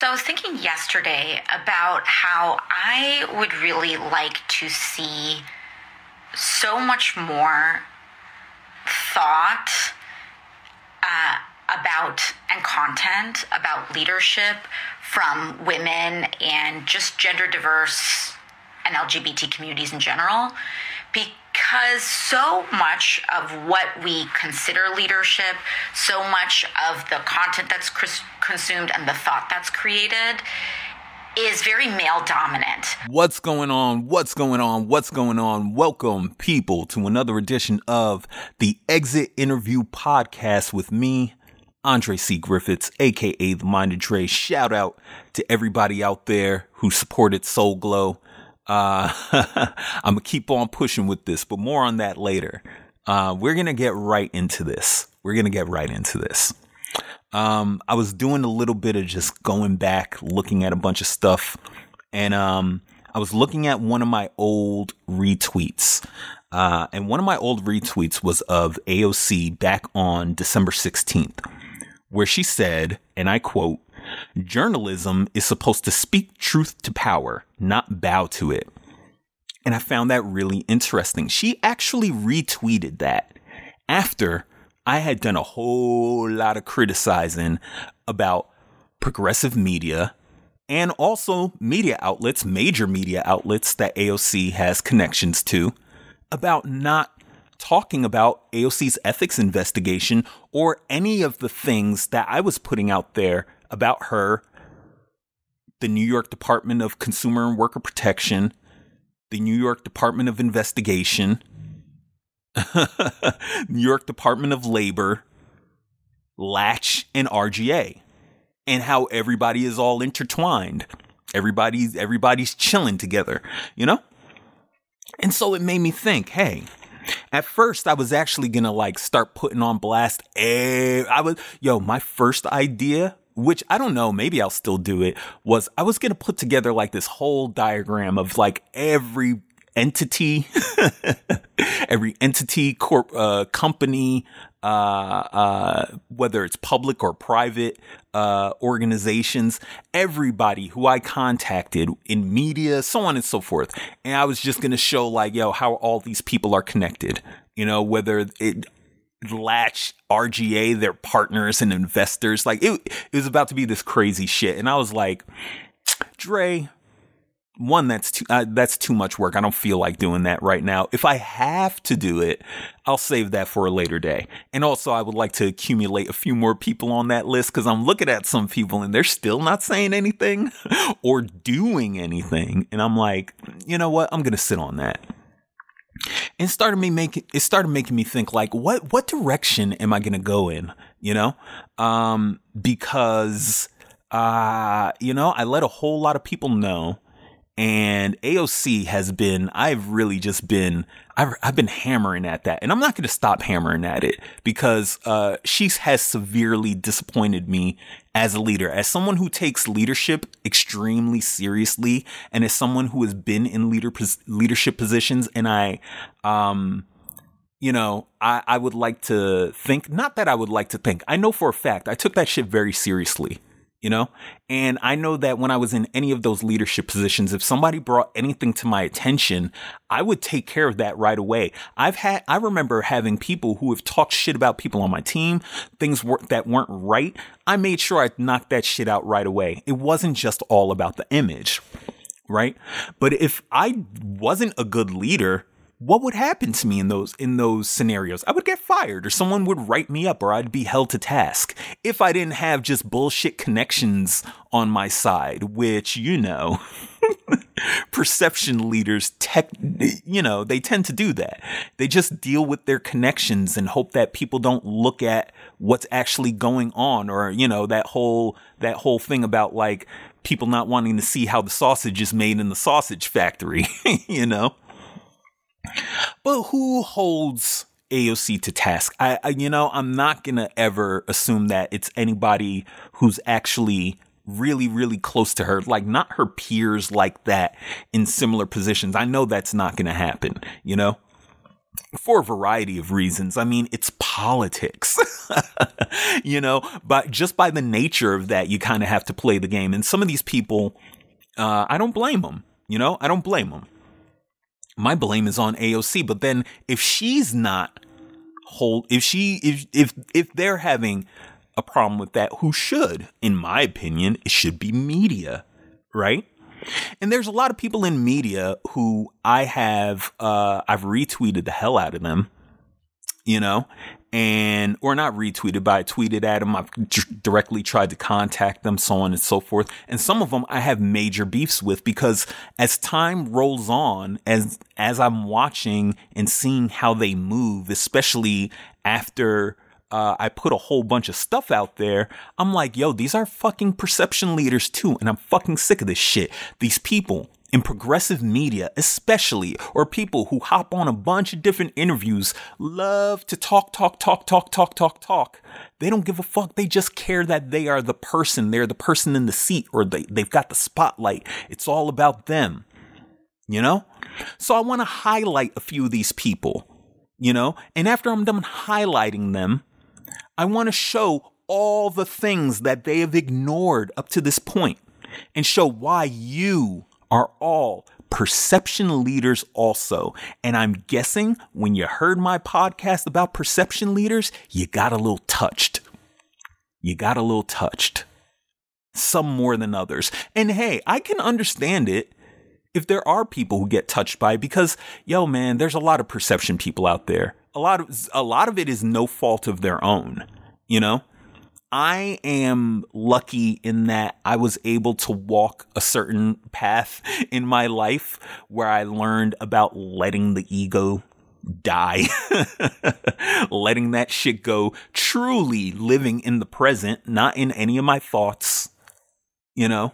So I was thinking yesterday about how I would really like to see so much more thought uh, about and content about leadership from women and just gender diverse and LGBT communities in general. Because so much of what we consider leadership, so much of the content that's consumed and the thought that's created is very male dominant. What's going on? What's going on? What's going on? Welcome, people, to another edition of the Exit Interview Podcast with me, Andre C. Griffiths, aka The Minded Dre. Shout out to everybody out there who supported Soul Glow. Uh, I'm gonna keep on pushing with this, but more on that later. Uh, we're gonna get right into this. We're gonna get right into this. Um, I was doing a little bit of just going back, looking at a bunch of stuff, and um, I was looking at one of my old retweets. Uh, and one of my old retweets was of AOC back on December 16th, where she said, and I quote, journalism is supposed to speak truth to power, not bow to it. And I found that really interesting. She actually retweeted that after I had done a whole lot of criticizing about progressive media and also media outlets, major media outlets that AOC has connections to, about not talking about AOC's ethics investigation or any of the things that I was putting out there about her, the New York Department of Consumer and Worker Protection, the New York Department of Investigation, New York Department of Labor, Latch, and R/GA, and how everybody is all intertwined. Everybody's everybody's chilling together, you know? And so it made me think, hey, at first I was actually gonna like start putting on blast. Eh, I was yo, my first idea which I don't know, maybe I'll still do it, was I was going to put together like this whole diagram of like every entity, every entity, corp, uh, company, uh, uh, whether it's public or private, uh, organizations, everybody who I contacted in media, so on and so forth. And I was just going to show like, yo, how all these people are connected, you know, whether it, Latch, R/GA, their partners and investors. Like it, it was about to be this crazy shit. And I was like, Dre, one that's too uh, that's too much work. I don't feel like doing that right now. If I have to do it, I'll save that for a later day. And also, I would like to accumulate a few more people on that list because I'm looking at some people and they're still not saying anything or doing anything, and I'm like, you know what? I'm gonna sit on that. And started me making it started making me think like, what what direction am I gonna go in? You know, um, because uh, you know, I let a whole lot of people know and AOC has been, I've really just been, I've, I've been hammering at that. And I'm not going to stop hammering at it because, uh, she has severely disappointed me as a leader, as someone who takes leadership extremely seriously and as someone who has been in leader, leadership positions. And I, um, you know, I, I would like to think, not that I would like to think, I know for a fact I took that shit very seriously you know? And I know that when I was in any of those leadership positions, if somebody brought anything to my attention, I would take care of that right away. I've had, I remember having people who have talked shit about people on my team, things were, that weren't right. I made sure I knocked that shit out right away. It wasn't just all about the image, right? But if I wasn't a good leader, what would happen to me in those in those scenarios? I would get fired or someone would write me up or I'd be held to task if I didn't have just bullshit connections on my side, which you know, perception leaders tech you know, they tend to do that. They just deal with their connections and hope that people don't look at what's actually going on or you know, that whole that whole thing about like people not wanting to see how the sausage is made in the sausage factory, you know? But who holds AOC to task? I, I, you know, I'm not gonna ever assume that it's anybody who's actually really, really close to her, like not her peers like that in similar positions. I know that's not gonna happen, you know? for a variety of reasons. I mean, it's politics, you know, but just by the nature of that, you kind of have to play the game. And some of these people, uh, I don't blame them, you know, I don't blame them. My blame is on AOC. But then if she's not hold, if she, if, if, if they're having a problem with that, who should, in my opinion, it should be media, right? And there's a lot of people in media who I have uh I've retweeted the hell out of them, you know, and or not retweeted, but I tweeted at them. I've directly tried to contact them, so on and so forth. And some of them I have major beefs with because as time rolls on, as as I'm watching and seeing how they move, especially after uh, I put a whole bunch of stuff out there. I'm like, yo, these are fucking perception leaders too. And I'm fucking sick of this shit. These people in progressive media, especially, or people who hop on a bunch of different interviews, love to talk, talk, talk, talk, talk, talk, talk. They don't give a fuck. They just care that they are the person. They're the person in the seat or they, they've got the spotlight. It's all about them. You know? So I want to highlight a few of these people, you know? And after I'm done highlighting them, I want to show all the things that they have ignored up to this point and show why you are all perception leaders also. And I'm guessing when you heard my podcast about perception leaders, you got a little touched. You got a little touched. Some more than others. And hey, I can understand it if there are people who get touched by it because yo man, there's a lot of perception people out there a lot of a lot of it is no fault of their own, you know? I am lucky in that I was able to walk a certain path in my life where I learned about letting the ego die, letting that shit go, truly living in the present, not in any of my thoughts, you know?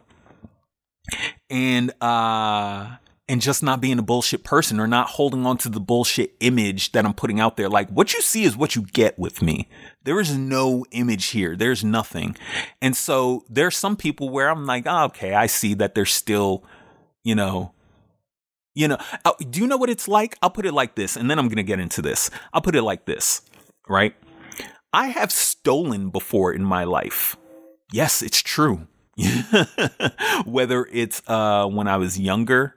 And, uh, and just not being a bullshit person or not holding on to the bullshit image that I'm putting out there. Like what you see is what you get with me. There is no image here. There's nothing. And so there's some people where I'm like, oh, okay, I see that they're still, you know, you know, uh, do you know what it's like? I'll put it like this, and then I'm to get into this. I'll put it like this, right? I have stolen before in my life. Yes, it's true. Whether it's uh, when I was younger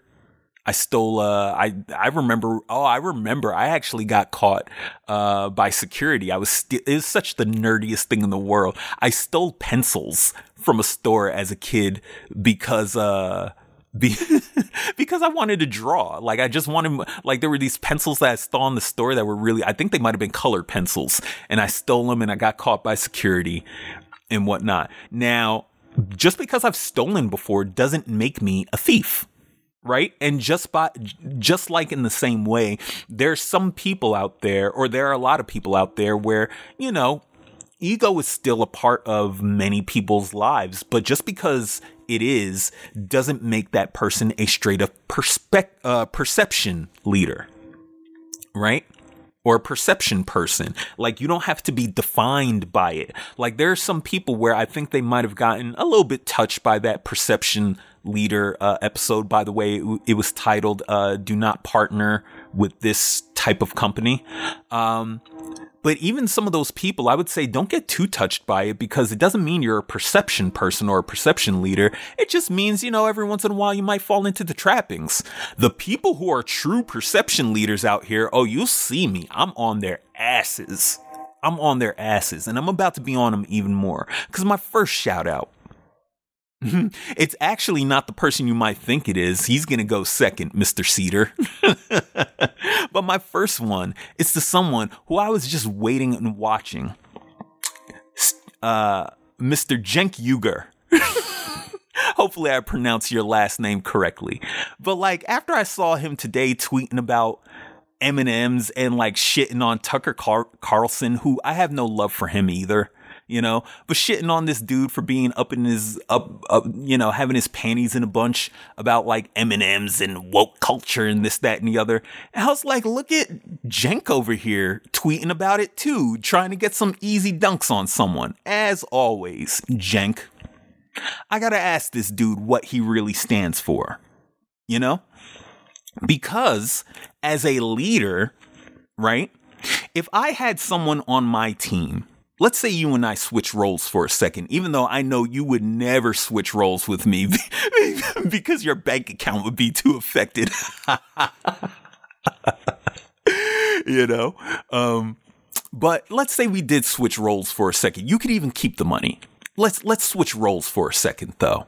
I stole. Uh, I I remember. Oh, I remember. I actually got caught uh, by security. I was. St- it was such the nerdiest thing in the world. I stole pencils from a store as a kid because. Uh, be- because I wanted to draw. Like I just wanted, like there were these pencils that I saw in the store that were really, I think they might have been colored pencils, and I stole them and I got caught by security and whatnot. Now, just because I've stolen before doesn't make me a thief right and just by just like in the same way there's some people out there or there are a lot of people out there where you know ego is still a part of many people's lives but just because it is doesn't make that person a straight up perspec- uh, perception leader right or a perception person. Like you don't have to be defined by it. Like there are some people where I think they might have gotten a little bit touched by that perception leader uh, episode. By the way, it, was titled uh, "Do Not Partner with This Type of Company." Um, but even some of those people, I would say, don't get too touched by it because it doesn't mean you're a perception person or a perception leader. It just means, you know, every once in a while you might fall into the trappings. The people who are true perception leaders out here, oh, you'll see me. I'm on their asses. I'm on their asses and I'm about to be on them even more. Cause my first shout out it's actually not the person you might think it is. He's going to go second, Mr. Seder. but my first one is to someone who I was just waiting and watching. Uh, Mr. Cenk Uygur. Hopefully, I pronounce your last name correctly. But like after I saw him today tweeting about M&Ms and like shitting on Tucker Car- Carlson, who I have no love for him either you know, but shitting on this dude for being up in his up, up you know, having his panties in a bunch about like M and M's and woke culture and this, that, and the other. And I was like, look at Cenk over here tweeting about it too, trying to get some easy dunks on someone. As always, Cenk. I gotta ask this dude what he really stands for. You know? Because as a leader, right? If I had someone on my team, let's say you and I switch roles for a second, even though I know you would never switch roles with me because your bank account would be too affected. you know? Um, but let's say we did switch roles for a second. You could even keep the money. Let's let's switch roles for a second though.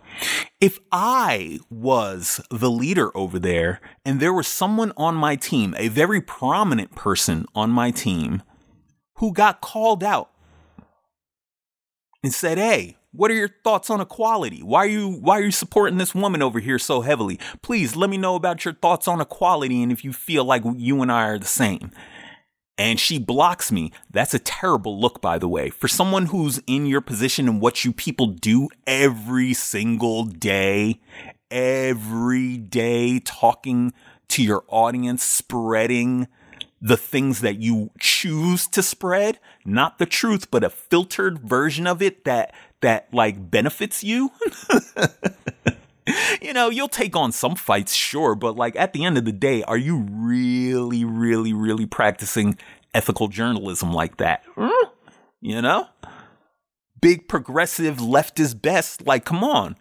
If I was the leader over there and there was someone on my team, a very prominent person on my team who got called out and said, "Hey, what are your thoughts on equality? Why are you why are you supporting this woman over here so heavily? Please let me know about your thoughts on equality and if you feel like you and I are the same." and she blocks me. That's a terrible look, by the way. For someone who's in your position and what you people do every single day, every day, talking to your audience, spreading the things that you choose to spread, not the truth, but a filtered version of it that, that like benefits you. you know, you'll take on some fights, sure, but like at the end of the day, are you really, really, really practicing ethical journalism like that? Hmm? You know? Big progressive leftist best, like, come on.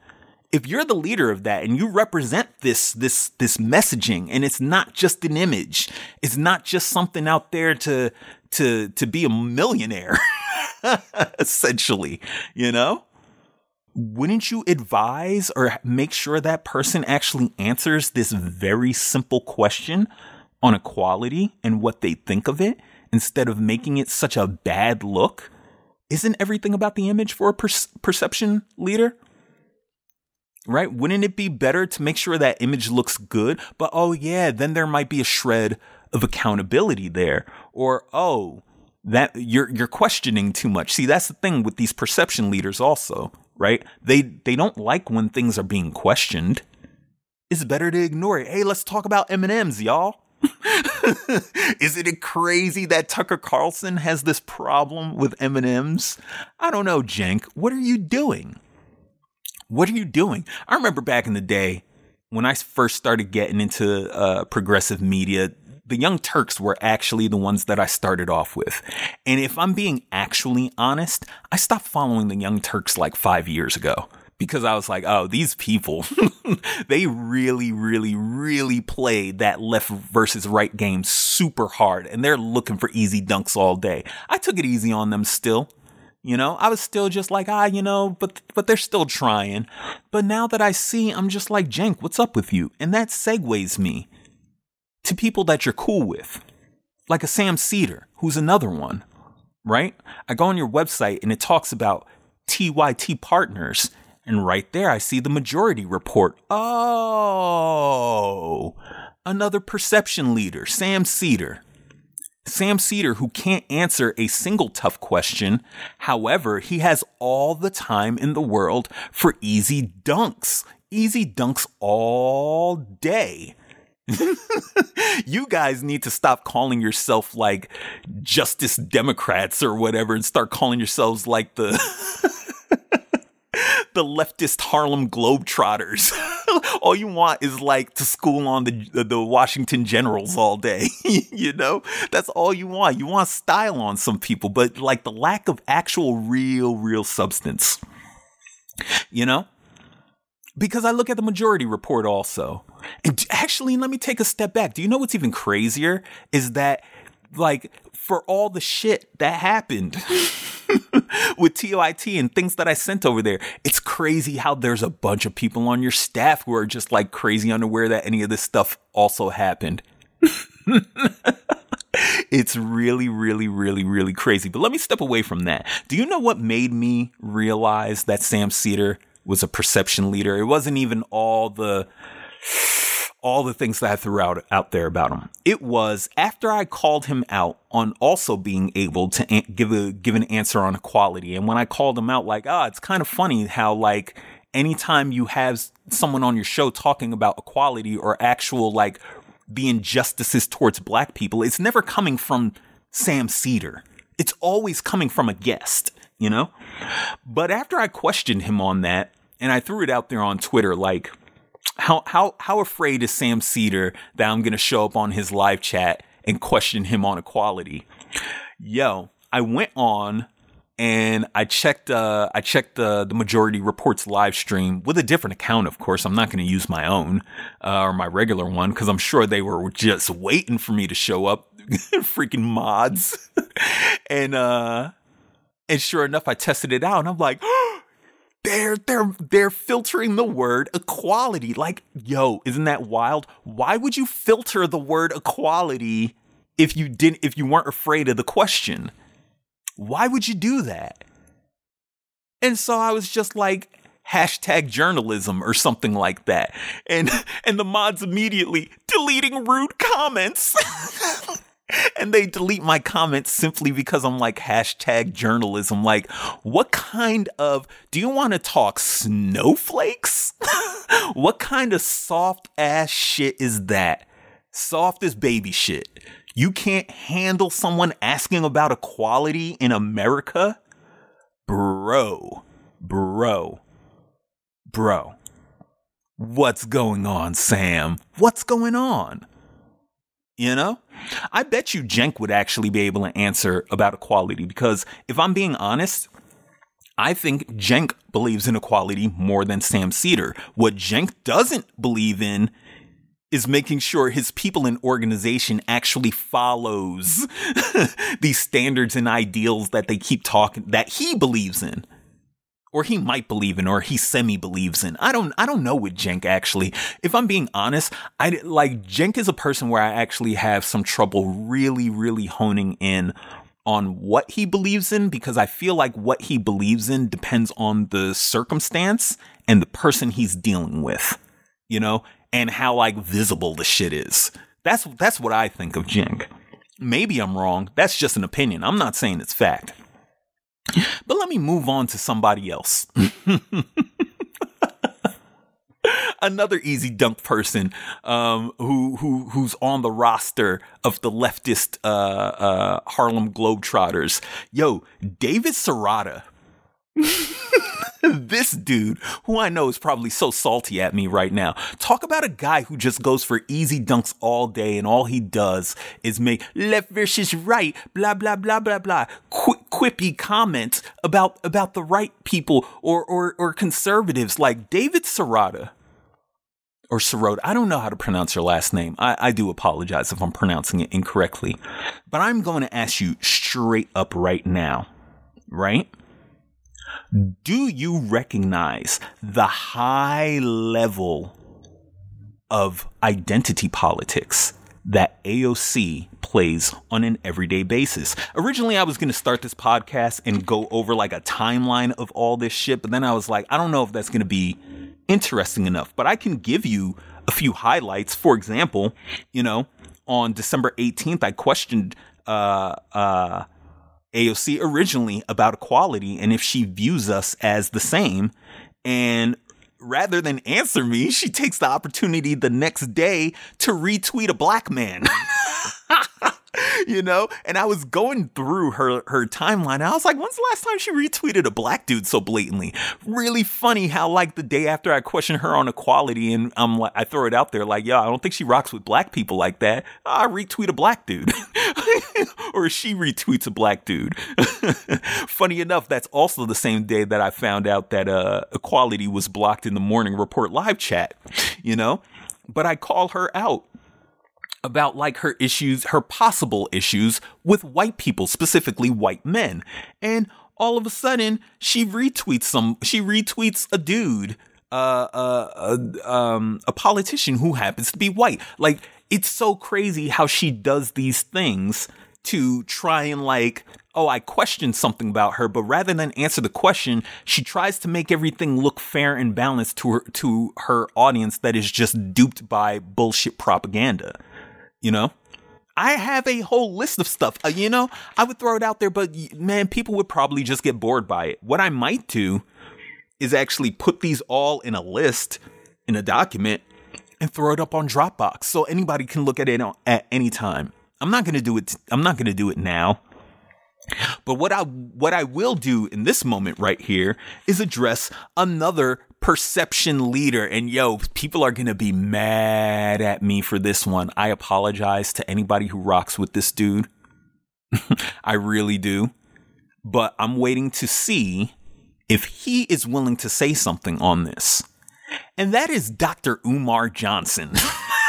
If you're the leader of that and you represent this this this messaging and it's not just an image, it's not just something out there to to to be a millionaire, essentially, you know? wouldn't you advise or make sure that person actually answers this very simple question on equality and what they think of it instead of making it such a bad look? Isn't everything about the image for a per- perception leader? Right? Wouldn't it be better to make sure that image looks good? But oh, yeah, then there might be a shred of accountability there. Or, oh, that you're you're questioning too much. See, that's the thing with these perception leaders also, right? They they don't like when things are being questioned. It's better to ignore it. Hey, let's talk about M&Ms, y'all. Isn't it crazy that Tucker Carlson has this problem with M&Ms? I don't know, Cenk. What are you doing? What are you doing? I remember back in the day when I first started getting into uh, progressive media, the Young Turks were actually the ones that I started off with. And if I'm being actually honest, I stopped following the Young Turks like five years ago because I was like, oh, these people, they really, really, really play that left versus right game super hard and they're looking for easy dunks all day. I took it easy on them still. You know, I was still just like, ah, you know, but but they're still trying. But now that I see, I'm just like, Cenk, what's up with you? And that segues me to people that you're cool with, like a Sam Seder, who's another one, right? I go on your website and it talks about TYT partners. And right there, I see the majority report. Oh, another perception leader, Sam Seder. Sam Seder, who can't answer a single tough question. However, he has all the time in the world for easy dunks. Easy dunks all day. you guys need to stop calling yourself like Justice Democrats or whatever and start calling yourselves like the the leftist Harlem Globetrotters. all you want is like to school on the uh, the Washington Generals all day. you know, that's all you want. You want style on some people, but like the lack of actual real real substance. You know, because I look at the majority report also. And actually, let me take a step back. Do you know what's even crazier? Is that, like, for all the shit that happened with TOIT and things that I sent over there, it's crazy how there's a bunch of people on your staff who are just like crazy unaware that any of this stuff also happened. it's really, really, really, really crazy. But let me step away from that. Do you know what made me realize that Sam Seder was a perception leader. It wasn't even all the all the things that I threw out out there about him. It was after I called him out on also being able to an- give a give an answer on equality, and when I called him out, like, ah, oh, it's kind of funny how like anytime you have someone on your show talking about equality or actual like the injustices towards black people, it's never coming from Sam Seder. It's always coming from a guest you know? But after I questioned him on that, and I threw it out there on Twitter, like, how how how afraid is Sam Seder that I'm gonna show up on his live chat and question him on equality. Yo, I went on and I checked uh, I checked the the majority reports live stream with a different account. Of course, I'm not going to use my own uh, or my regular one because I'm sure they were just waiting for me to show up, freaking mods. and uh, and sure enough, I tested it out, and I'm like. they're they're they're filtering the word equality like yo isn't that wild why would you filter the word equality if you didn't if you weren't afraid of the question why would you do that? And so I was just like, hashtag journalism or something like that. And and the mods immediately deleting rude comments. and they delete my comments simply because I'm like hashtag journalism. Like, what kind of do you want to talk snowflakes? what kind of soft ass shit is that? Soft as baby shit. You can't handle someone asking about equality in America? Bro, bro, bro. What's going on, Sam? What's going on? You know? I bet you Cenk would actually be able to answer about equality because if I'm being honest, I think Cenk believes in equality more than Sam Seder. What Cenk doesn't believe in is making sure his people and organization actually follows these standards and ideals that they keep talking that he believes in or he might believe in or he semi believes in. I don't I don't know with Cenk actually. If I'm being honest, I like Cenk is a person where I actually have some trouble really really honing in on what he believes in because I feel like what he believes in depends on the circumstance and the person he's dealing with. You know, and how like visible the shit is. That's that's what I think of Cenk. Maybe I'm wrong. That's just an opinion. I'm not saying it's fact. But let me move on to somebody else. Another easy dunk person um, who who who's on the roster of the leftist uh, uh, Harlem Globetrotters. Yo, David Serrata. this dude, who I know is probably so salty at me right now, talk about a guy who just goes for easy dunks all day and all he does is make left versus right, blah blah blah blah blah, Qu- quippy comments about about the right people or or or conservatives like David Serrata or Sirota. I don't know how to pronounce your last name. I, I, do apologize if I'm pronouncing it incorrectly. But I'm going to ask you straight up right now, right? Do you recognize the high level of identity politics that AOC plays on an everyday basis. Originally, I was going to start this podcast and go over like a timeline of all this shit, but then I was like, I don't know if that's going to be interesting enough, but I can give you a few highlights. For example, you know, on December 18th, I questioned, uh, uh, AOC originally about equality and if she views us as the same. And rather than answer me, she takes the opportunity the next day to retweet a black man. you know? And I was going through her her timeline. And I was like, when's the last time she retweeted a black dude so blatantly? Really funny how like the day after I question her on equality and I'm like I throw it out there like, yo I don't think she rocks with black people like that. I retweet a black dude. or she retweets a black dude. funny enough, that's also the same day that I found out that uh equality was blocked in the morning report live chat, you know? But I call her out about like her issues, her possible issues with white people, specifically white men. And all of a sudden, she retweets some, she retweets a dude, uh, uh, uh, um, a politician who happens to be white. Like, it's so crazy how she does these things to try and like oh, I questioned something about her, but rather than answer the question, she tries to make everything look fair and balanced to her to her audience that is just duped by bullshit propaganda you know? I have a whole list of stuff. Uh, you know, I would throw it out there, but man, people would probably just get bored by it. What I might do is actually put these all in a list in a document and throw it up on Dropbox so anybody can look at it at any time. I'm not going to do it I'm not going to do it now. But what I what I will do in this moment right here is address another perception leader. And yo, people are going to be mad at me for this one. I apologize to anybody who rocks with this dude. I really do. But I'm waiting to see if he is willing to say something on this. And that is Dr. Umar Johnson.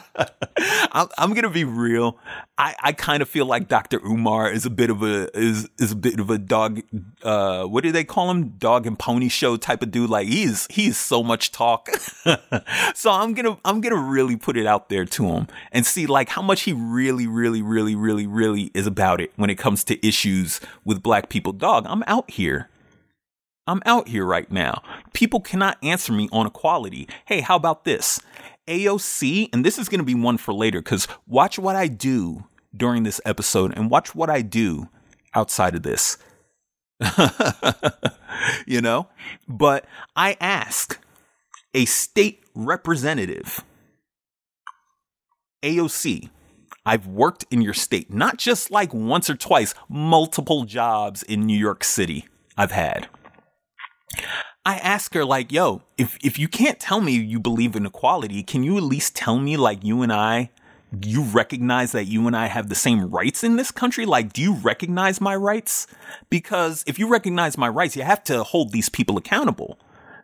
I'm, I'm, gonna be real. I, I kind of feel like Dr. Umar is a bit of a is is a bit of a dog. Uh, what do they call him? Dog and pony show type of dude. Like he's he's so much talk. so I'm gonna I'm gonna really put it out there to him and see like how much he really really really really really is about it when it comes to issues with black people. Dog, I'm out here. I'm out here right now. People cannot answer me on equality. Hey, how about this? AOC, and this is going to be one for later because watch what I do during this episode and watch what I do outside of this. you know? But I ask a state representative, AOC, I've worked in your state, not just like once or twice, multiple jobs in New York City I've had. I ask her like, "Yo, if if you can't tell me you believe in equality, can you at least tell me like you and I you recognize that you and I have the same rights in this country? Like, do you recognize my rights? Because if you recognize my rights, you have to hold these people accountable.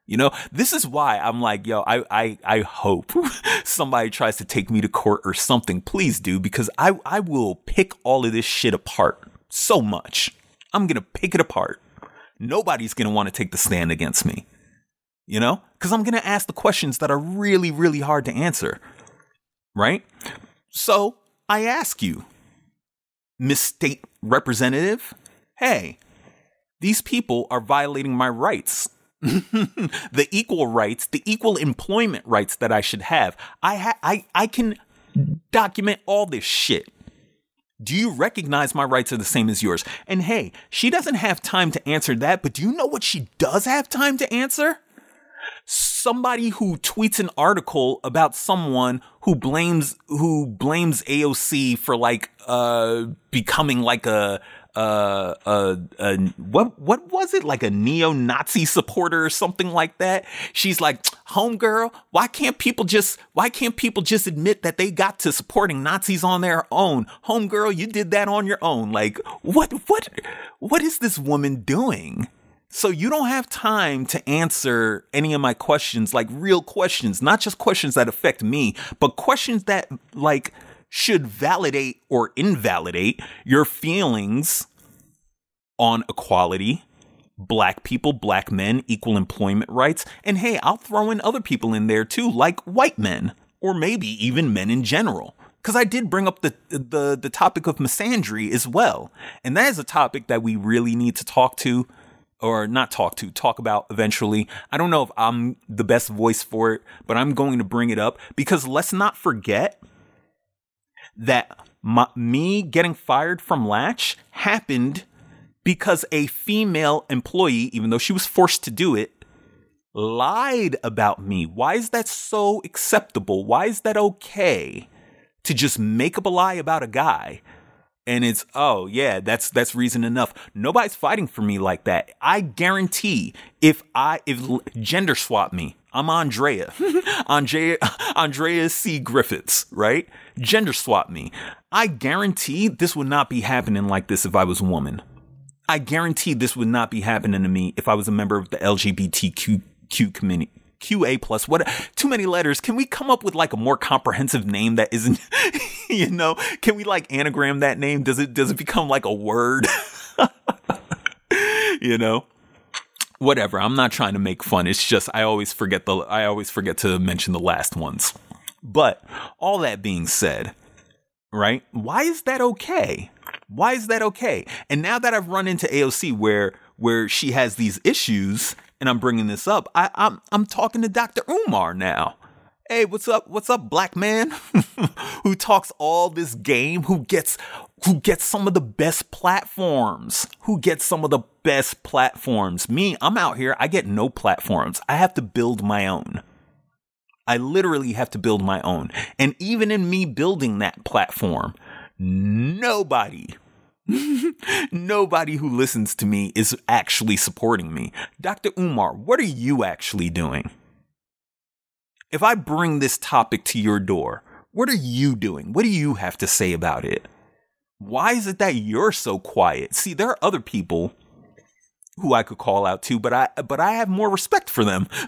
You know, this is why I'm like, yo, I, I, I hope somebody tries to take me to court or something. Please do, because I, I will pick all of this shit apart so much. I'm going to pick it apart nobody's going to want to take the stand against me. You know? Because I'm going to ask the questions that are really, really hard to answer. Right? So I ask you, Miss State Representative, hey, these people are violating my rights. the equal rights, the equal employment rights that I should have. I ha- I I can document all this shit. Do you recognize my rights are the same as yours? And hey, she doesn't have time to answer that, but do you know what she does have time to answer? Somebody who tweets an article about someone who blames who blames AOC for like uh becoming like a uh, uh, uh, what, what was it? Like a neo-Nazi supporter or something like that. She's like, homegirl, why can't people just, why can't people just admit that they got to supporting Nazis on their own? Homegirl, you did that on your own. Like, what, what, what is this woman doing? So you don't have time to answer any of my questions, like real questions, not just questions that affect me, but questions that like should validate or invalidate your feelings on equality, black people, black men, equal employment rights, and hey, I'll throw in other people in there too, like white men, or maybe even men in general. Because I did bring up the, the the topic of misandry as well, and that is a topic that we really need to talk to, or not talk to, talk about eventually. I don't know if I'm the best voice for it, but I'm going to bring it up because let's not forget that my, me getting fired from Latch happened because a female employee, even though she was forced to do it, lied about me. Why is that so acceptable? Why is that okay to just make up a lie about a guy? And it's oh yeah, that's that's reason enough. Nobody's fighting for me like that. I guarantee if I if gender swap me, I'm Andrea. Andrea Andrea C. Griffiths, right? Gender swap me. I guarantee this would not be happening like this if I was a woman. I guarantee this would not be happening to me if I was a member of the LGBTQ community. QA plus what too many letters can we come up with like a more comprehensive name that isn't you know can we like anagram that name does it does it become like a word you know whatever i'm not trying to make fun it's just i always forget the i always forget to mention the last ones but all that being said right why is that okay why is that okay? And now that I've run into AOC where where she has these issues, and I'm bringing this up, I, I'm I'm talking to Dr. Umar now. Hey, what's up? What's up, black man? who talks all this game? Who gets who gets some of the best platforms? Who gets some of the best platforms? Me, I'm out here. I get no platforms. I have to build my own. I literally have to build my own. And even in me building that platform, nobody, Nobody who listens to me is actually supporting me. Dr. Umar, what are you actually doing? If I bring this topic to your door, what are you doing? What do you have to say about it? Why is it that you're so quiet? See, there are other people who I could call out to, but I but I have more respect for them.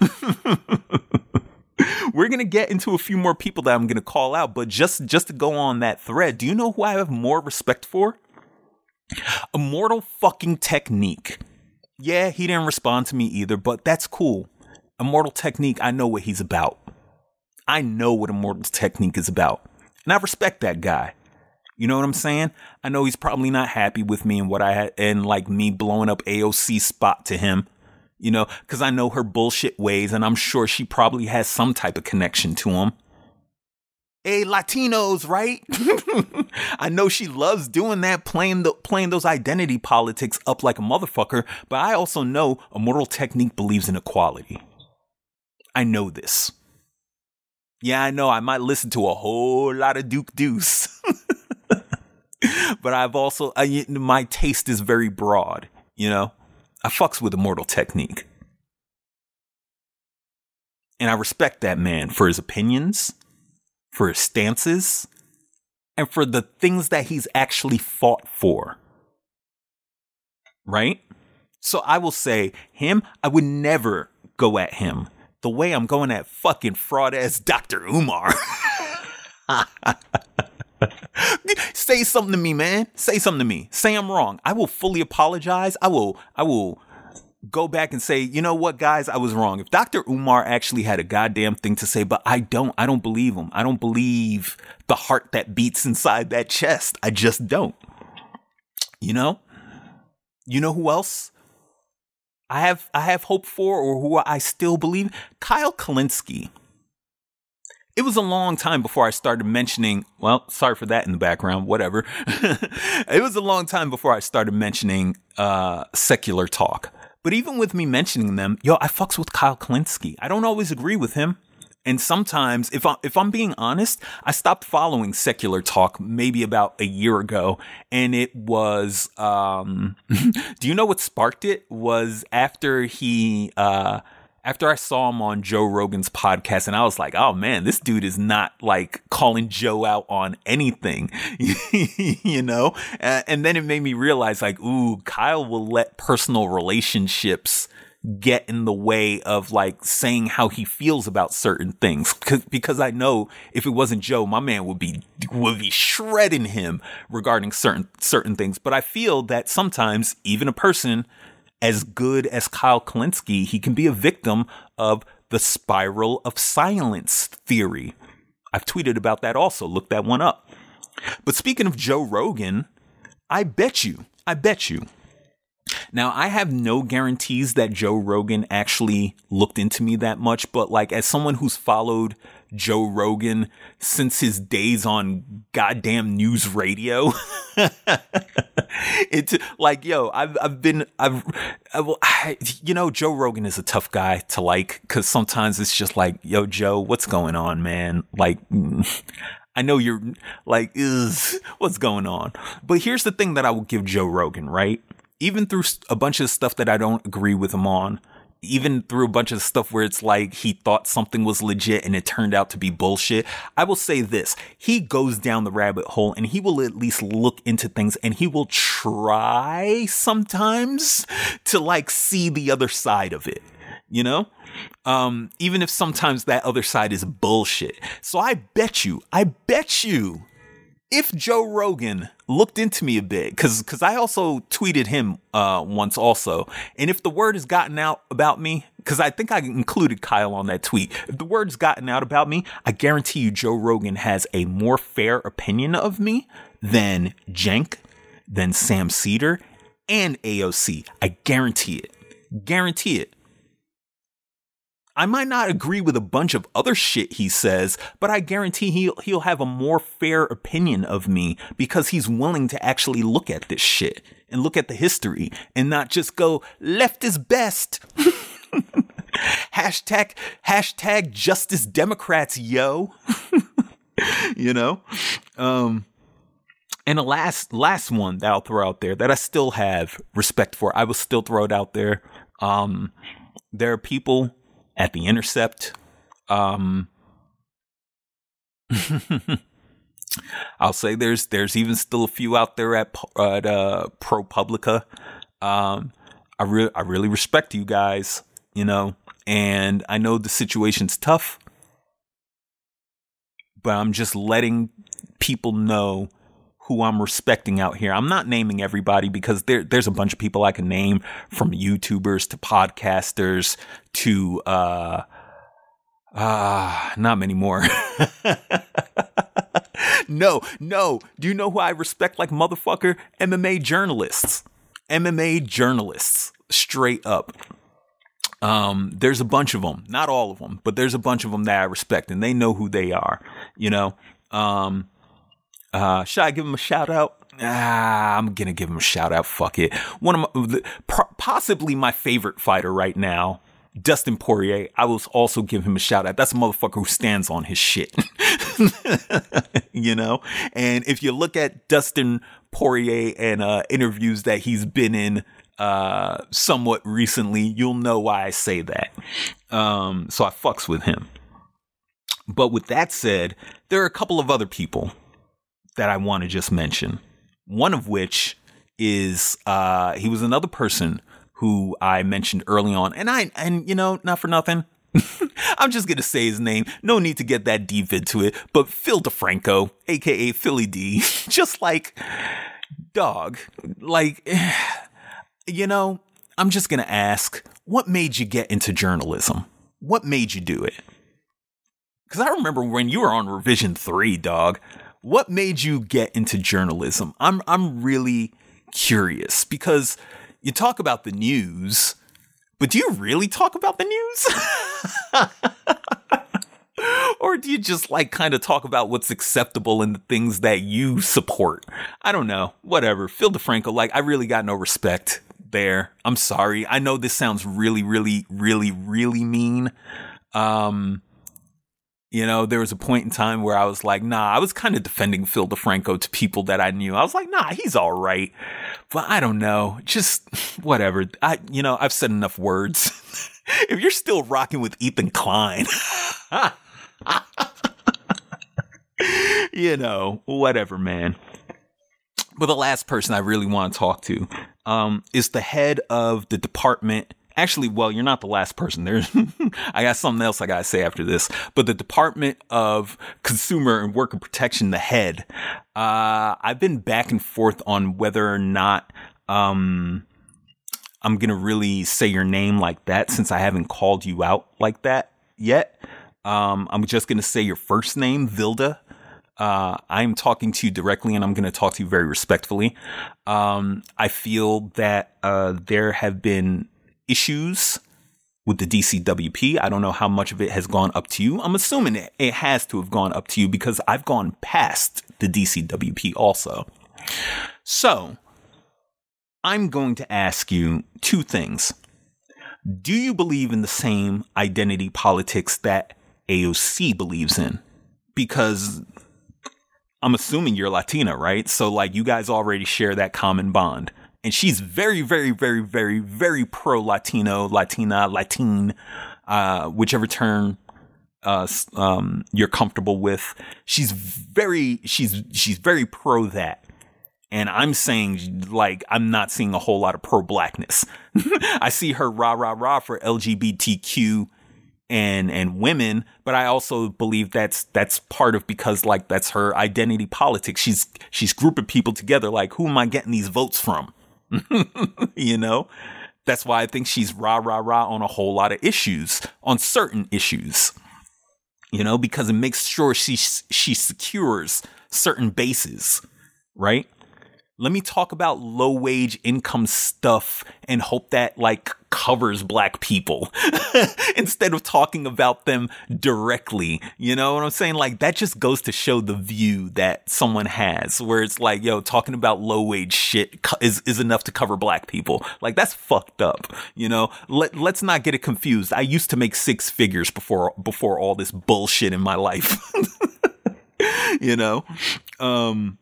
We're gonna get into a few more people that I'm gonna call out, but just just to go on that thread, do you know who I have more respect for? Immortal fucking technique. Yeah, he didn't respond to me either, but that's cool. Immortal technique, I know what he's about. I know what Immortal technique is about. And I respect that guy. You know what I'm saying? I know he's probably not happy with me and what I had and like me blowing up AOC spot to him. You know, because I know her bullshit ways and I'm sure she probably has some type of connection to him. Hey, Latinos, right? I know she loves doing that, playing the playing those identity politics up like a motherfucker, but I also know Immortal Technique believes in equality. I know this. Yeah, I know I might listen to a whole lot of Duke Deuce. but I've also I, my taste is very broad. You know, I fucks with Immortal Technique, and I respect that man for his opinions, for his stances, and for the things that he's actually fought for. Right. So I will say him. I would never go at him the way I'm going at fucking fraud ass Dr. Umar. Say something to me, man. Say something to me. Say I'm wrong. I will fully apologize. I will I will go back and say, you know what, guys, I was wrong. If Dr. Umar actually had a goddamn thing to say, but I don't, I don't believe him. I don't believe the heart that beats inside that chest. I just don't. You know? You know who else I have I have hope for or who I still believe? Kyle Kulinski it was a long time before I started mentioning, well, sorry for that in the background, whatever. it was a long time before I started mentioning uh, secular talk. But even with me mentioning them, yo, I fucks with Kyle Kulinski. I don't always agree with him. And sometimes, if I, if I'm being honest, I stopped following secular talk maybe about a year ago, and it was. Um, do you know what sparked it? Was after he uh, after I saw him on Joe Rogan's podcast, and I was like, oh man, this dude is not like calling Joe out on anything, you know? and then it made me realize, like, ooh, Kyle will let personal relationships get in the way of like saying how he feels about certain things because I know if it wasn't Joe my man would be would be shredding him regarding certain certain things but I feel that sometimes even a person as good as Kyle Kulinski, he can be a victim of the spiral of silence theory. I've tweeted about that also. Look that one up. But speaking of Joe Rogan, I bet you, I bet you. Now, I have no guarantees that Joe Rogan actually looked into me that much, but like as someone who's followed Joe Rogan since his days on goddamn news radio. it's like, yo, I've, I've been, I've, I, you know, Joe Rogan is a tough guy to like because sometimes it's just like, yo, Joe, what's going on, man? Like, I know you're like, is what's going on? But here's the thing that I will give Joe Rogan, right? Even through a bunch of stuff that I don't agree with him on, even through a bunch of stuff where it's like he thought something was legit and it turned out to be bullshit. I will say this. He goes down the rabbit hole and he will at least look into things and he will try sometimes to like see the other side of it, you know? Um, even if sometimes that other side is bullshit. So I bet you, I bet you if Joe Rogan looked into me a bit, because because I also tweeted him uh, once also, and if the word has gotten out about me, because I think I included Kyle on that tweet, if the word's gotten out about me, I guarantee you Joe Rogan has a more fair opinion of me than Cenk, than Sam Seder, and AOC. I guarantee it. Guarantee it. I might not agree with a bunch of other shit he says, but I guarantee he'll, he'll have a more fair opinion of me because he's willing to actually look at this shit and look at the history and not just go, left is best. hashtag, hashtag justice Democrats, yo. you know? Um, And the last last one that I'll throw out there that I still have respect for, I will still throw it out there. Um, there are people at the Intercept. Um, I'll say there's there's even still a few out there at at uh, ProPublica. Um, I really I really respect you guys, you know, and I know the situation's tough, but I'm just letting people know who I'm respecting out here. I'm not naming everybody because there there's a bunch of people I can name from YouTubers to podcasters to uh uh not many more. no, no. Do you know who I respect like motherfucker? MMA journalists. MMA journalists. Straight up. Um, there's a bunch of them, not all of them, but there's a bunch of them that I respect and they know who they are, you know? Um, uh, should I give him a shout out? Ah, I'm gonna give him a shout out. Fuck it. One of my, possibly my favorite fighter right now, Dustin Poirier. I will also give him a shout out. That's a motherfucker who stands on his shit. you know? And if you look at Dustin Poirier and uh, interviews that he's been in uh, somewhat recently, you'll know why I say that. Um, so I fucks with him. But with that said, there are a couple of other people that I want to just mention. One of which is uh, he was another person who I mentioned early on, and I and you know not for nothing. I'm just gonna say his name. No need to get that deep into it. But Phil DeFranco, aka Philly D, just like dog, like you know, I'm just to ask what made you get into journalism? What made you do it? Because I remember when you were on Revision 3, dog. What made you get into journalism? I'm, I'm really curious because you talk about the news, but do you really talk about the news? or do you just like kind of talk about what's acceptable and the things that you support? I don't know. Whatever. Phil DeFranco, like, I really got no respect there. I'm sorry. I know this sounds really, really, really, really mean. Um, you know, there was a point in time where I was like, nah, I was kind of defending Phil DeFranco to people that I knew. I was like, nah, he's all right. But I don't know. Just whatever. I, you know, I've said enough words. if you're still rocking with Ethan Klein, you know, whatever, man. But the last person I really want to talk to um, is the head of the department. Actually, well, you're not the last person. There's, I got something else I gotta say after this. But the Department of Consumer and Worker Protection, the head. Uh, I've been back and forth on whether or not um, I'm gonna really say your name like that since I haven't called you out like that yet. Um, I'm just gonna say your first name, Vilda uh, I'm talking to you directly and I'm going to talk to you very respectfully. Um, I feel that uh, there have been issues with the DCWP. I don't know how much of it has gone up to you. I'm assuming it, it has to have gone up to you because I've gone past the DCWP also. So, I'm going to ask you two things. Do you believe in the same identity politics that AOC believes in? Because I'm assuming you're Latina, right? So like you guys already share that common bond. And she's very, very, very, very, very pro Latino, Latina, Latine, uh, whichever term uh, um, you're comfortable with. She's very, she's she's very pro that. And I'm saying, like, I'm not seeing a whole lot of pro blackness. I see her rah rah rah for LGBTQ and and women but i also believe that's that's part of because like that's her identity politics she's she's grouping people together like who am i getting these votes from you know? That's why i think she's rah rah rah on a whole lot of issues on certain issues. You know? Because it makes sure she she secures certain bases right let me talk about low wage income stuff and hope that like covers black people instead of talking about them directly. You know what I'm saying? Like that just goes to show the view that someone has where it's like, yo, talking about low wage shit is, is enough to cover black people. Like that's fucked up. You know, let, let's not get it confused. I used to make six figures before, before all this bullshit in my life. you know? Um,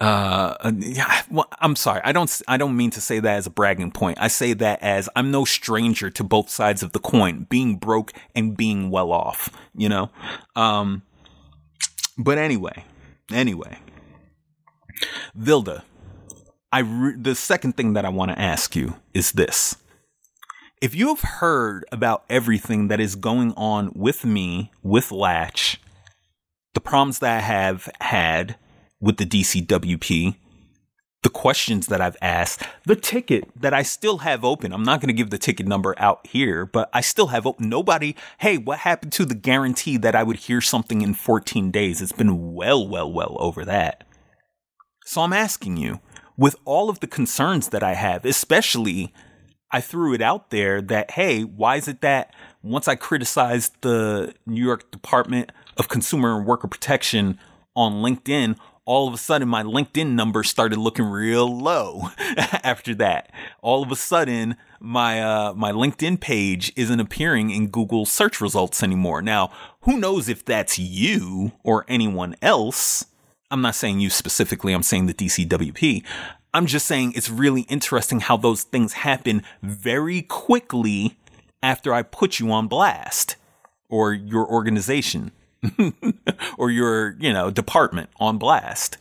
uh, yeah, well, I'm sorry. I don't. I don't mean to say that as a bragging point. I say that as I'm no stranger to both sides of the coin, being broke and being well off. You know. Um. But anyway, anyway, Vilda, I re- the second thing that I want to ask you is this: If you have heard about everything that is going on with me with Latch, the problems that I have had with the DCWP, the questions that I've asked, the ticket that I still have open. I'm not going to give the ticket number out here, but I still have open. Nobody, hey, what happened to the guarantee that I would hear something in 14 days? It's been well, well, well over that. So I'm asking you, with all of the concerns that I have, especially I threw it out there that, hey, why is it that once I criticized the New York Department of Consumer and Worker Protection on LinkedIn, all of a sudden my LinkedIn number started looking real low after that. All of a sudden my uh, my LinkedIn page isn't appearing in Google search results anymore. Now, who knows if that's you or anyone else? I'm not saying you specifically, I'm saying the DCWP. I'm just saying it's really interesting how those things happen very quickly after I put you on blast or your organization. or your, you know, department on blast.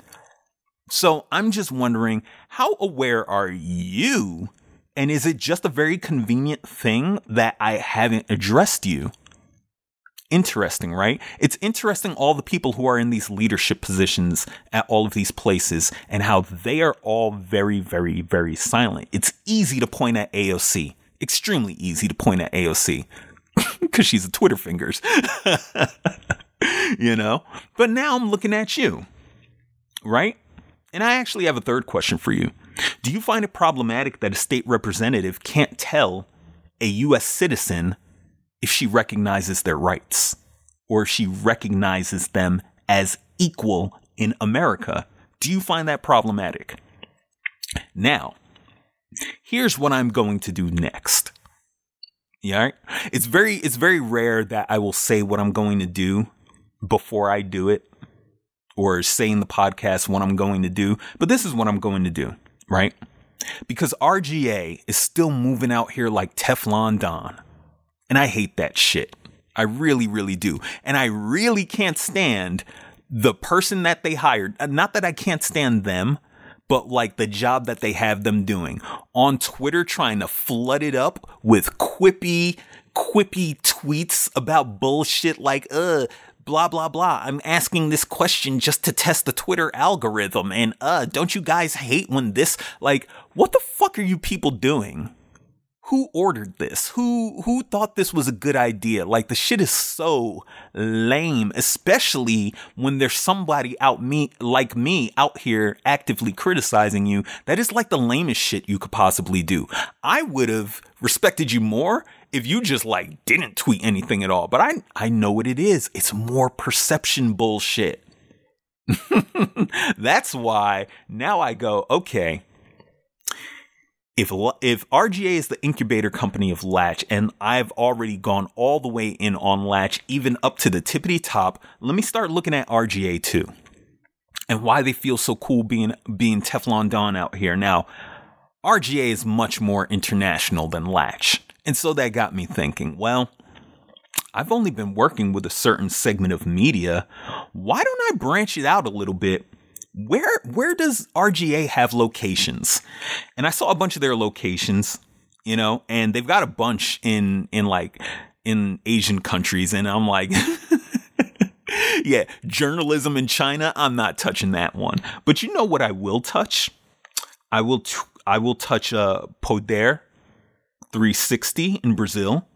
So I'm just wondering, how aware are you? And is it just a very convenient thing that I haven't addressed you? Interesting, right? It's interesting all the people who are in these leadership positions at all of these places and how they are all very, very, very silent. It's easy to point at AOC, extremely easy to point at AOC because she's a Twitter fingers. you know? But now I'm looking at you, right? And I actually have a third question for you. Do you find it problematic that a state representative can't tell a U.S. citizen if she recognizes their rights or if she recognizes them as equal in America? Do you find that problematic? Now, here's what I'm going to do next. Yeah, it's very it's very rare that I will say what I'm going to do before I do it or say in the podcast what I'm going to do, but this is what I'm going to do, right? Because R/GA is still moving out here like Teflon Don. And I hate that shit. I really, really do. And I really can't stand the person that they hired. Uh, not that I can't stand them, but like the job that they have them doing on Twitter, trying to flood it up with quippy, quippy tweets about bullshit like, uh, blah blah blah. I'm asking this question just to test the Twitter algorithm and uh don't you guys hate when this like what the fuck are you people doing? Who ordered this? Who who thought this was a good idea? Like the shit is so lame, especially when there's somebody out me like me out here actively criticizing you. That is like the lamest shit you could possibly do. I would have respected you more if you just like didn't tweet anything at all. But I I know what it is. It's more perception bullshit. That's why now I go, okay. If if R/GA is the incubator company of Latch and I've already gone all the way in on Latch even up to the tippity top, let me start looking at R/GA too. And why they feel so cool being being Teflon Don out here. Now, R/GA is much more international than Latch. And so that got me thinking, well, I've only been working with a certain segment of media. Why don't I branch it out a little bit? Where where does R/GA have locations? And I saw a bunch of their locations, you know, and they've got a bunch in in like in Asian countries and I'm like yeah, journalism in China, I'm not touching that one. But you know what I will touch? I will t- I will touch uh Poder 360 in Brazil,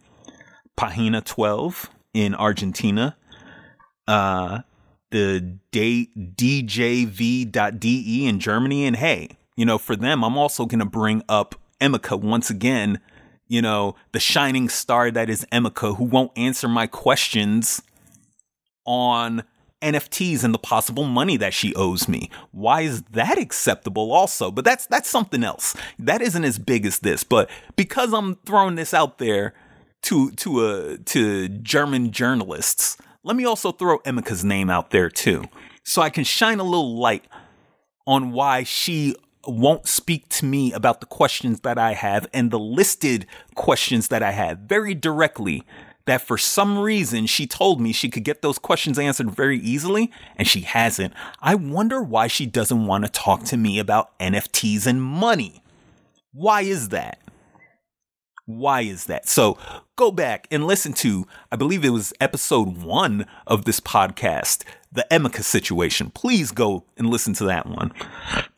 Página 12 in Argentina, uh, the date DJV.de in Germany. And hey, you know, for them, I'm also going to bring up Emika once again, you know, the shining star that is Emika, who won't answer my questions on NFTs and the possible money that she owes me. Why is that acceptable also? But that's that's something else. That isn't as big as this, but because I'm throwing this out there to to uh to German journalists, let me also throw Emika's name out there too. So I can shine a little light on why she won't speak to me about the questions that I have and the listed questions that I have very directly. That for some reason she told me she could get those questions answered very easily, and she hasn't. I wonder why she doesn't want to talk to me about NFTs and money. Why is that? Why is that? So go back and listen to, I believe it was episode one of this podcast, the Emika situation. Please go and listen to that one.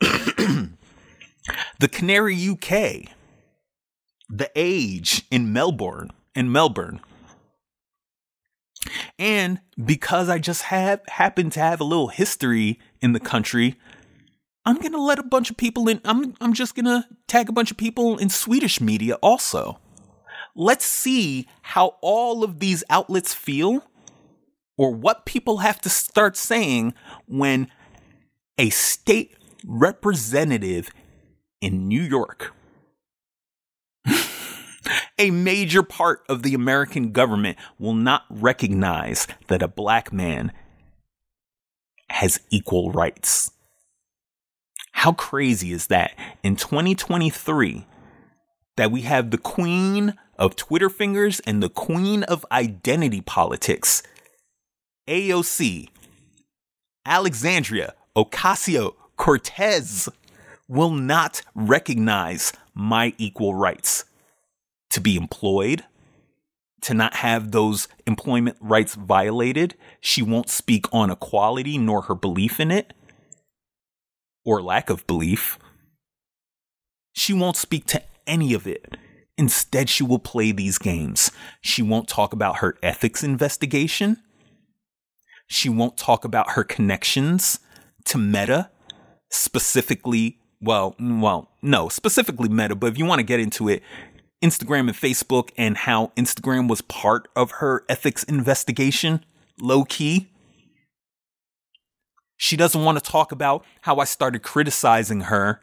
the Canary UK, the age in Melbourne, in Melbourne. And because I just have happen to have a little history in the country, I'm gonna let a bunch of people in. I'm I'm just gonna tag a bunch of people in Swedish media also. Let's see how all of these outlets feel, or what people have to start saying when a state representative in New York, a major part of the American government, will not recognize that a black man has equal rights. How crazy is that in 2023 that we have the queen of Twitter fingers and the queen of identity politics, AOC, Alexandria Ocasio Cortez, will not recognize my equal rights to be employed, to not have those employment rights violated. She won't speak on equality nor her belief in it or lack of belief. She won't speak to any of it. Instead, she will play these games. She won't talk about her ethics investigation. She won't talk about her connections to Meta, specifically, well, well, no, specifically Meta, but if you want to get into it, Instagram and Facebook and how Instagram was part of her ethics investigation, low key. She doesn't want to talk about how I started criticizing her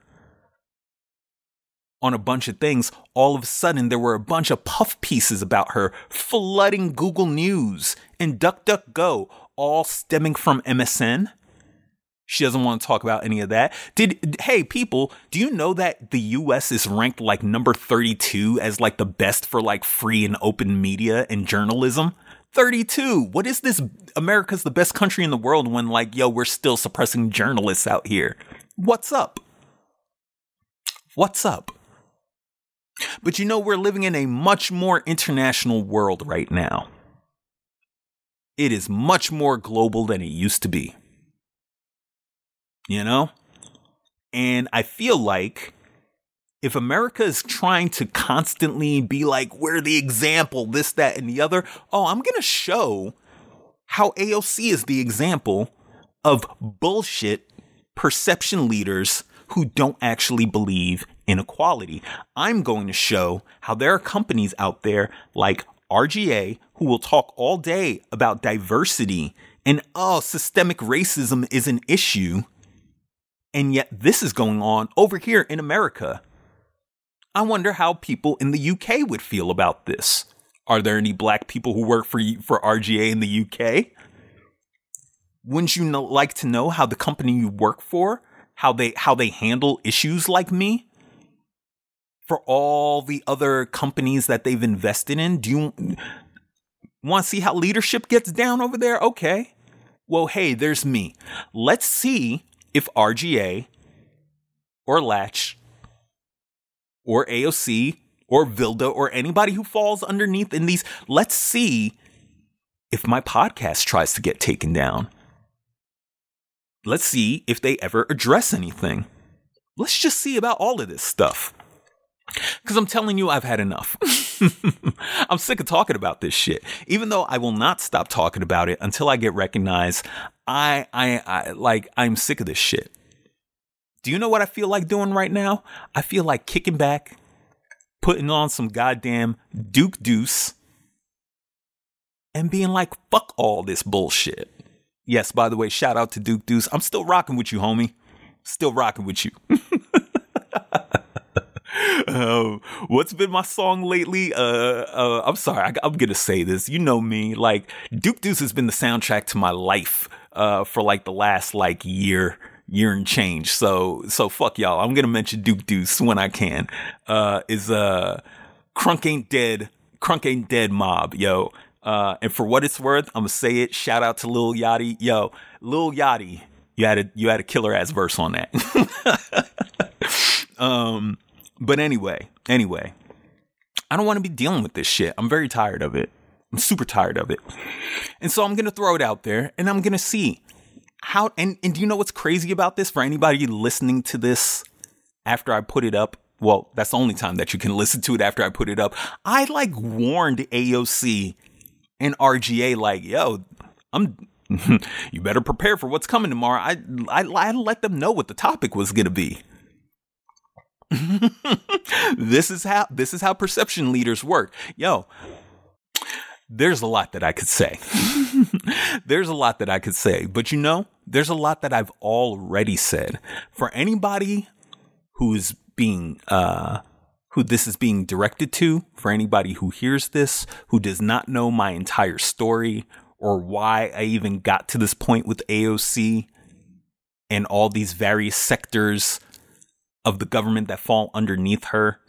on a bunch of things. All of a sudden, there were a bunch of puff pieces about her flooding Google News and DuckDuckGo, all stemming from MSN. She doesn't want to talk about any of that. Did hey people, do you know that the US is ranked like number 32 as like the best for like free and open media and journalism? 32. What is this? America's the best country in the world when, like, yo, we're still suppressing journalists out here. What's up? What's up? But you know, we're living in a much more international world right now. It is much more global than it used to be. You know? And I feel like if America is trying to constantly be like, we're the example, this, that, and the other, oh, I'm going to show how AOC is the example of bullshit perception leaders who don't actually believe in equality. I'm going to show how there are companies out there like R/GA who will talk all day about diversity and oh, systemic racism is an issue. And yet this is going on over here in America. I wonder how people in the UK would feel about this. Are there any black people who work for for R/GA in the UK? Wouldn't you know, like to know how the company you work for, how they how they handle issues like me? For all the other companies that they've invested in, do you want to see how leadership gets down over there? Okay. Well, hey, there's me. Let's see if R/GA or Latch or AOC or Vilda or anybody who falls underneath in these. Let's see if my podcast tries to get taken down. Let's see if they ever address anything. Let's just see about all of this stuff. Because I'm telling you, I've had enough. I'm sick of talking about this shit. Even though I will not stop talking about it until I get recognized, I, I, I like, I'm sick of this shit. Do you know what I feel like doing right now? I feel like kicking back, putting on some goddamn Duke Deuce, and being like, fuck all this bullshit. Yes, by the way, shout out to Duke Deuce. I'm still rocking with you, homie. Still rocking with you. uh, what's been my song lately? Uh, uh, I'm sorry, I, am gonna say this. You know me, like Duke Deuce has been the soundtrack to my life uh, for like the last like year year and change. So so fuck y'all. I'm gonna mention Duke Deuce when I can. Uh, is uh, Crunk ain't dead. Crunk ain't dead. Mob, yo. Uh, and for what it's worth, I'm gonna say it. Shout out to Lil Yachty, yo, Lil Yachty. You had a you had a killer ass verse on that. um, but anyway, anyway, I don't want to be dealing with this shit. I'm very tired of it. I'm super tired of it. And so I'm going to throw it out there and I'm going to see how and and do you know what's crazy about this for anybody listening to this after I put it up? Well, that's the only time that you can listen to it after I put it up. I like warned AOC and R/GA like, "Yo, I'm you better prepare for what's coming tomorrow." I I, I let them know what the topic was to be. this is how this is how perception leaders work. Yo, there's a lot that I could say. there's a lot that I could say, but you know, there's a lot that I've already said. For anybody who's being uh who this is being directed to, for anybody who hears this who does not know my entire story or why I even got to this point with AOC and all these various sectors of the government that fall underneath her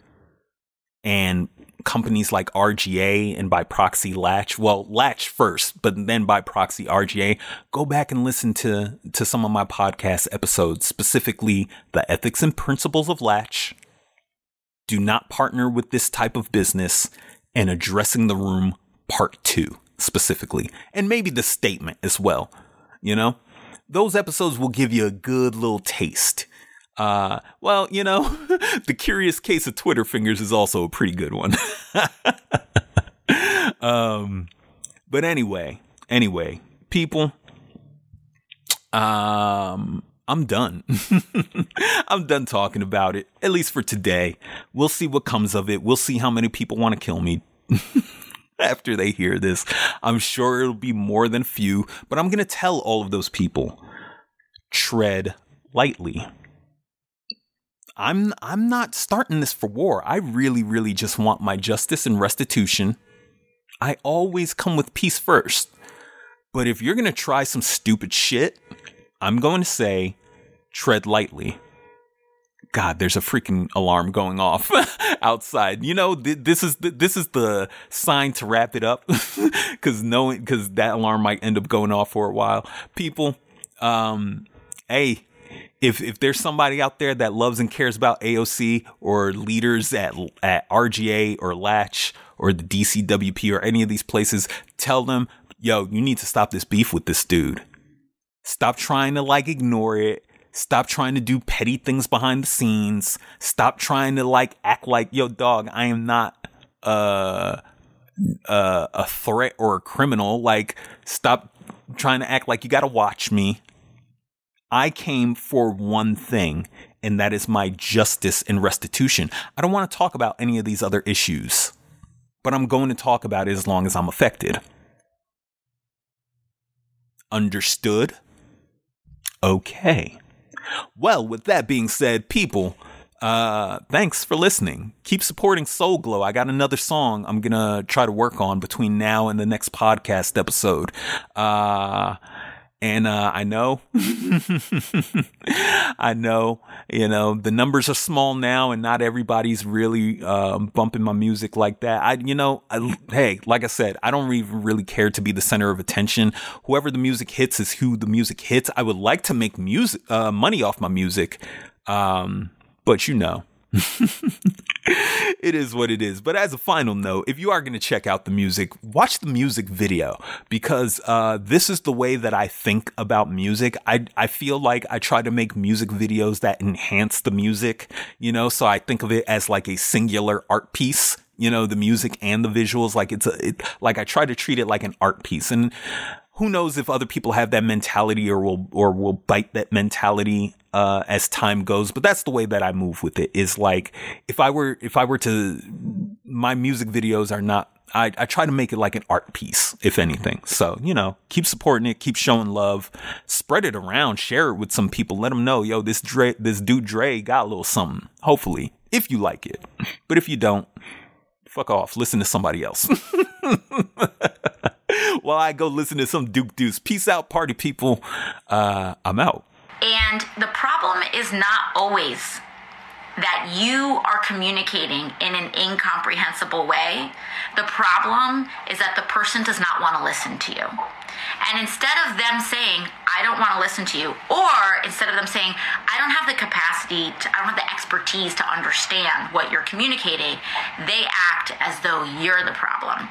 and companies like R/GA and by proxy Latch. Well, Latch first, but then by proxy R/GA. Go back and listen to to some of my podcast episodes, specifically the ethics and principles of Latch. Do not partner with this type of business and addressing the room part 2 specifically. And maybe the statement as well, you know? Those episodes will give you a good little taste uh, well, you know, the curious case of Twitter fingers is also a pretty good one. um, but anyway, anyway, people, um, I'm done. I'm done talking about it, at least for today. We'll see what comes of it. We'll see how many people want to kill me. After they hear this, I'm sure it'll be more than few, but I'm going to tell all of those people tread lightly. I'm I'm not starting this for war. I really really just want my justice and restitution. I always come with peace first. But if you're going to try some stupid shit, I'm going to say tread lightly. God, there's a freaking alarm going off outside. You know, th- this is the, this is the sign to wrap it up cuz knowing cuz that alarm might end up going off for a while. People um hey, if if there's somebody out there that loves and cares about AOC or leaders at at R/GA or Latch or the DCWP or any of these places, tell them, yo, you need to stop this beef with this dude. Stop trying to like ignore it. Stop trying to do petty things behind the scenes. Stop trying to like act like, yo, dog, I am not uh, uh, a threat or a criminal. Like, stop trying to act like you gotta watch me. I came for one thing, and that is my justice and restitution. I don't want to talk about any of these other issues, but I'm going to talk about it as long as I'm affected. Understood? Okay. Well, with that being said, people, uh, thanks for listening. Keep supporting Soul Glow. I got another song I'm gonna try to work on between now and the next podcast episode. Uh, and uh, I know, I know, you know, the numbers are small now, and not everybody's really um, bumping my music like that. I, you know, I, hey, like I said, I don't even really care to be the center of attention. Whoever the music hits is who the music hits. I would like to make music uh, money off my music, um, but you know. it is what it is. But as a final note, if you are going to check out the music, watch the music video because uh, this is the way that I think about music. I I feel like I try to make music videos that enhance the music, you know. So I think of it as like a singular art piece. You know, the music and the visuals, like it's a, it, like I try to treat it like an art piece. And who knows if other people have that mentality or will or will bite that mentality uh, as time goes but that's the way that i move with it is like if i were if i were to my music videos are not I, I try to make it like an art piece, if anything. So, you know, keep supporting it, keep showing love, spread it around, share it with some people, let them know, yo, this Dre, this dude Dre got a little something, hopefully, if you like it. But if you don't, fuck off, listen to somebody else. while I go listen to some Duke Deuce. Peace out, party people. Uh, I'm out. And the problem is not always that you are communicating in an incomprehensible way. The problem is that the person does not want to listen to you. And instead of them saying, I don't want to listen to you, or instead of them saying, I don't have the capacity, to, I don't have the expertise to understand what you're communicating, they act as though you're the problem.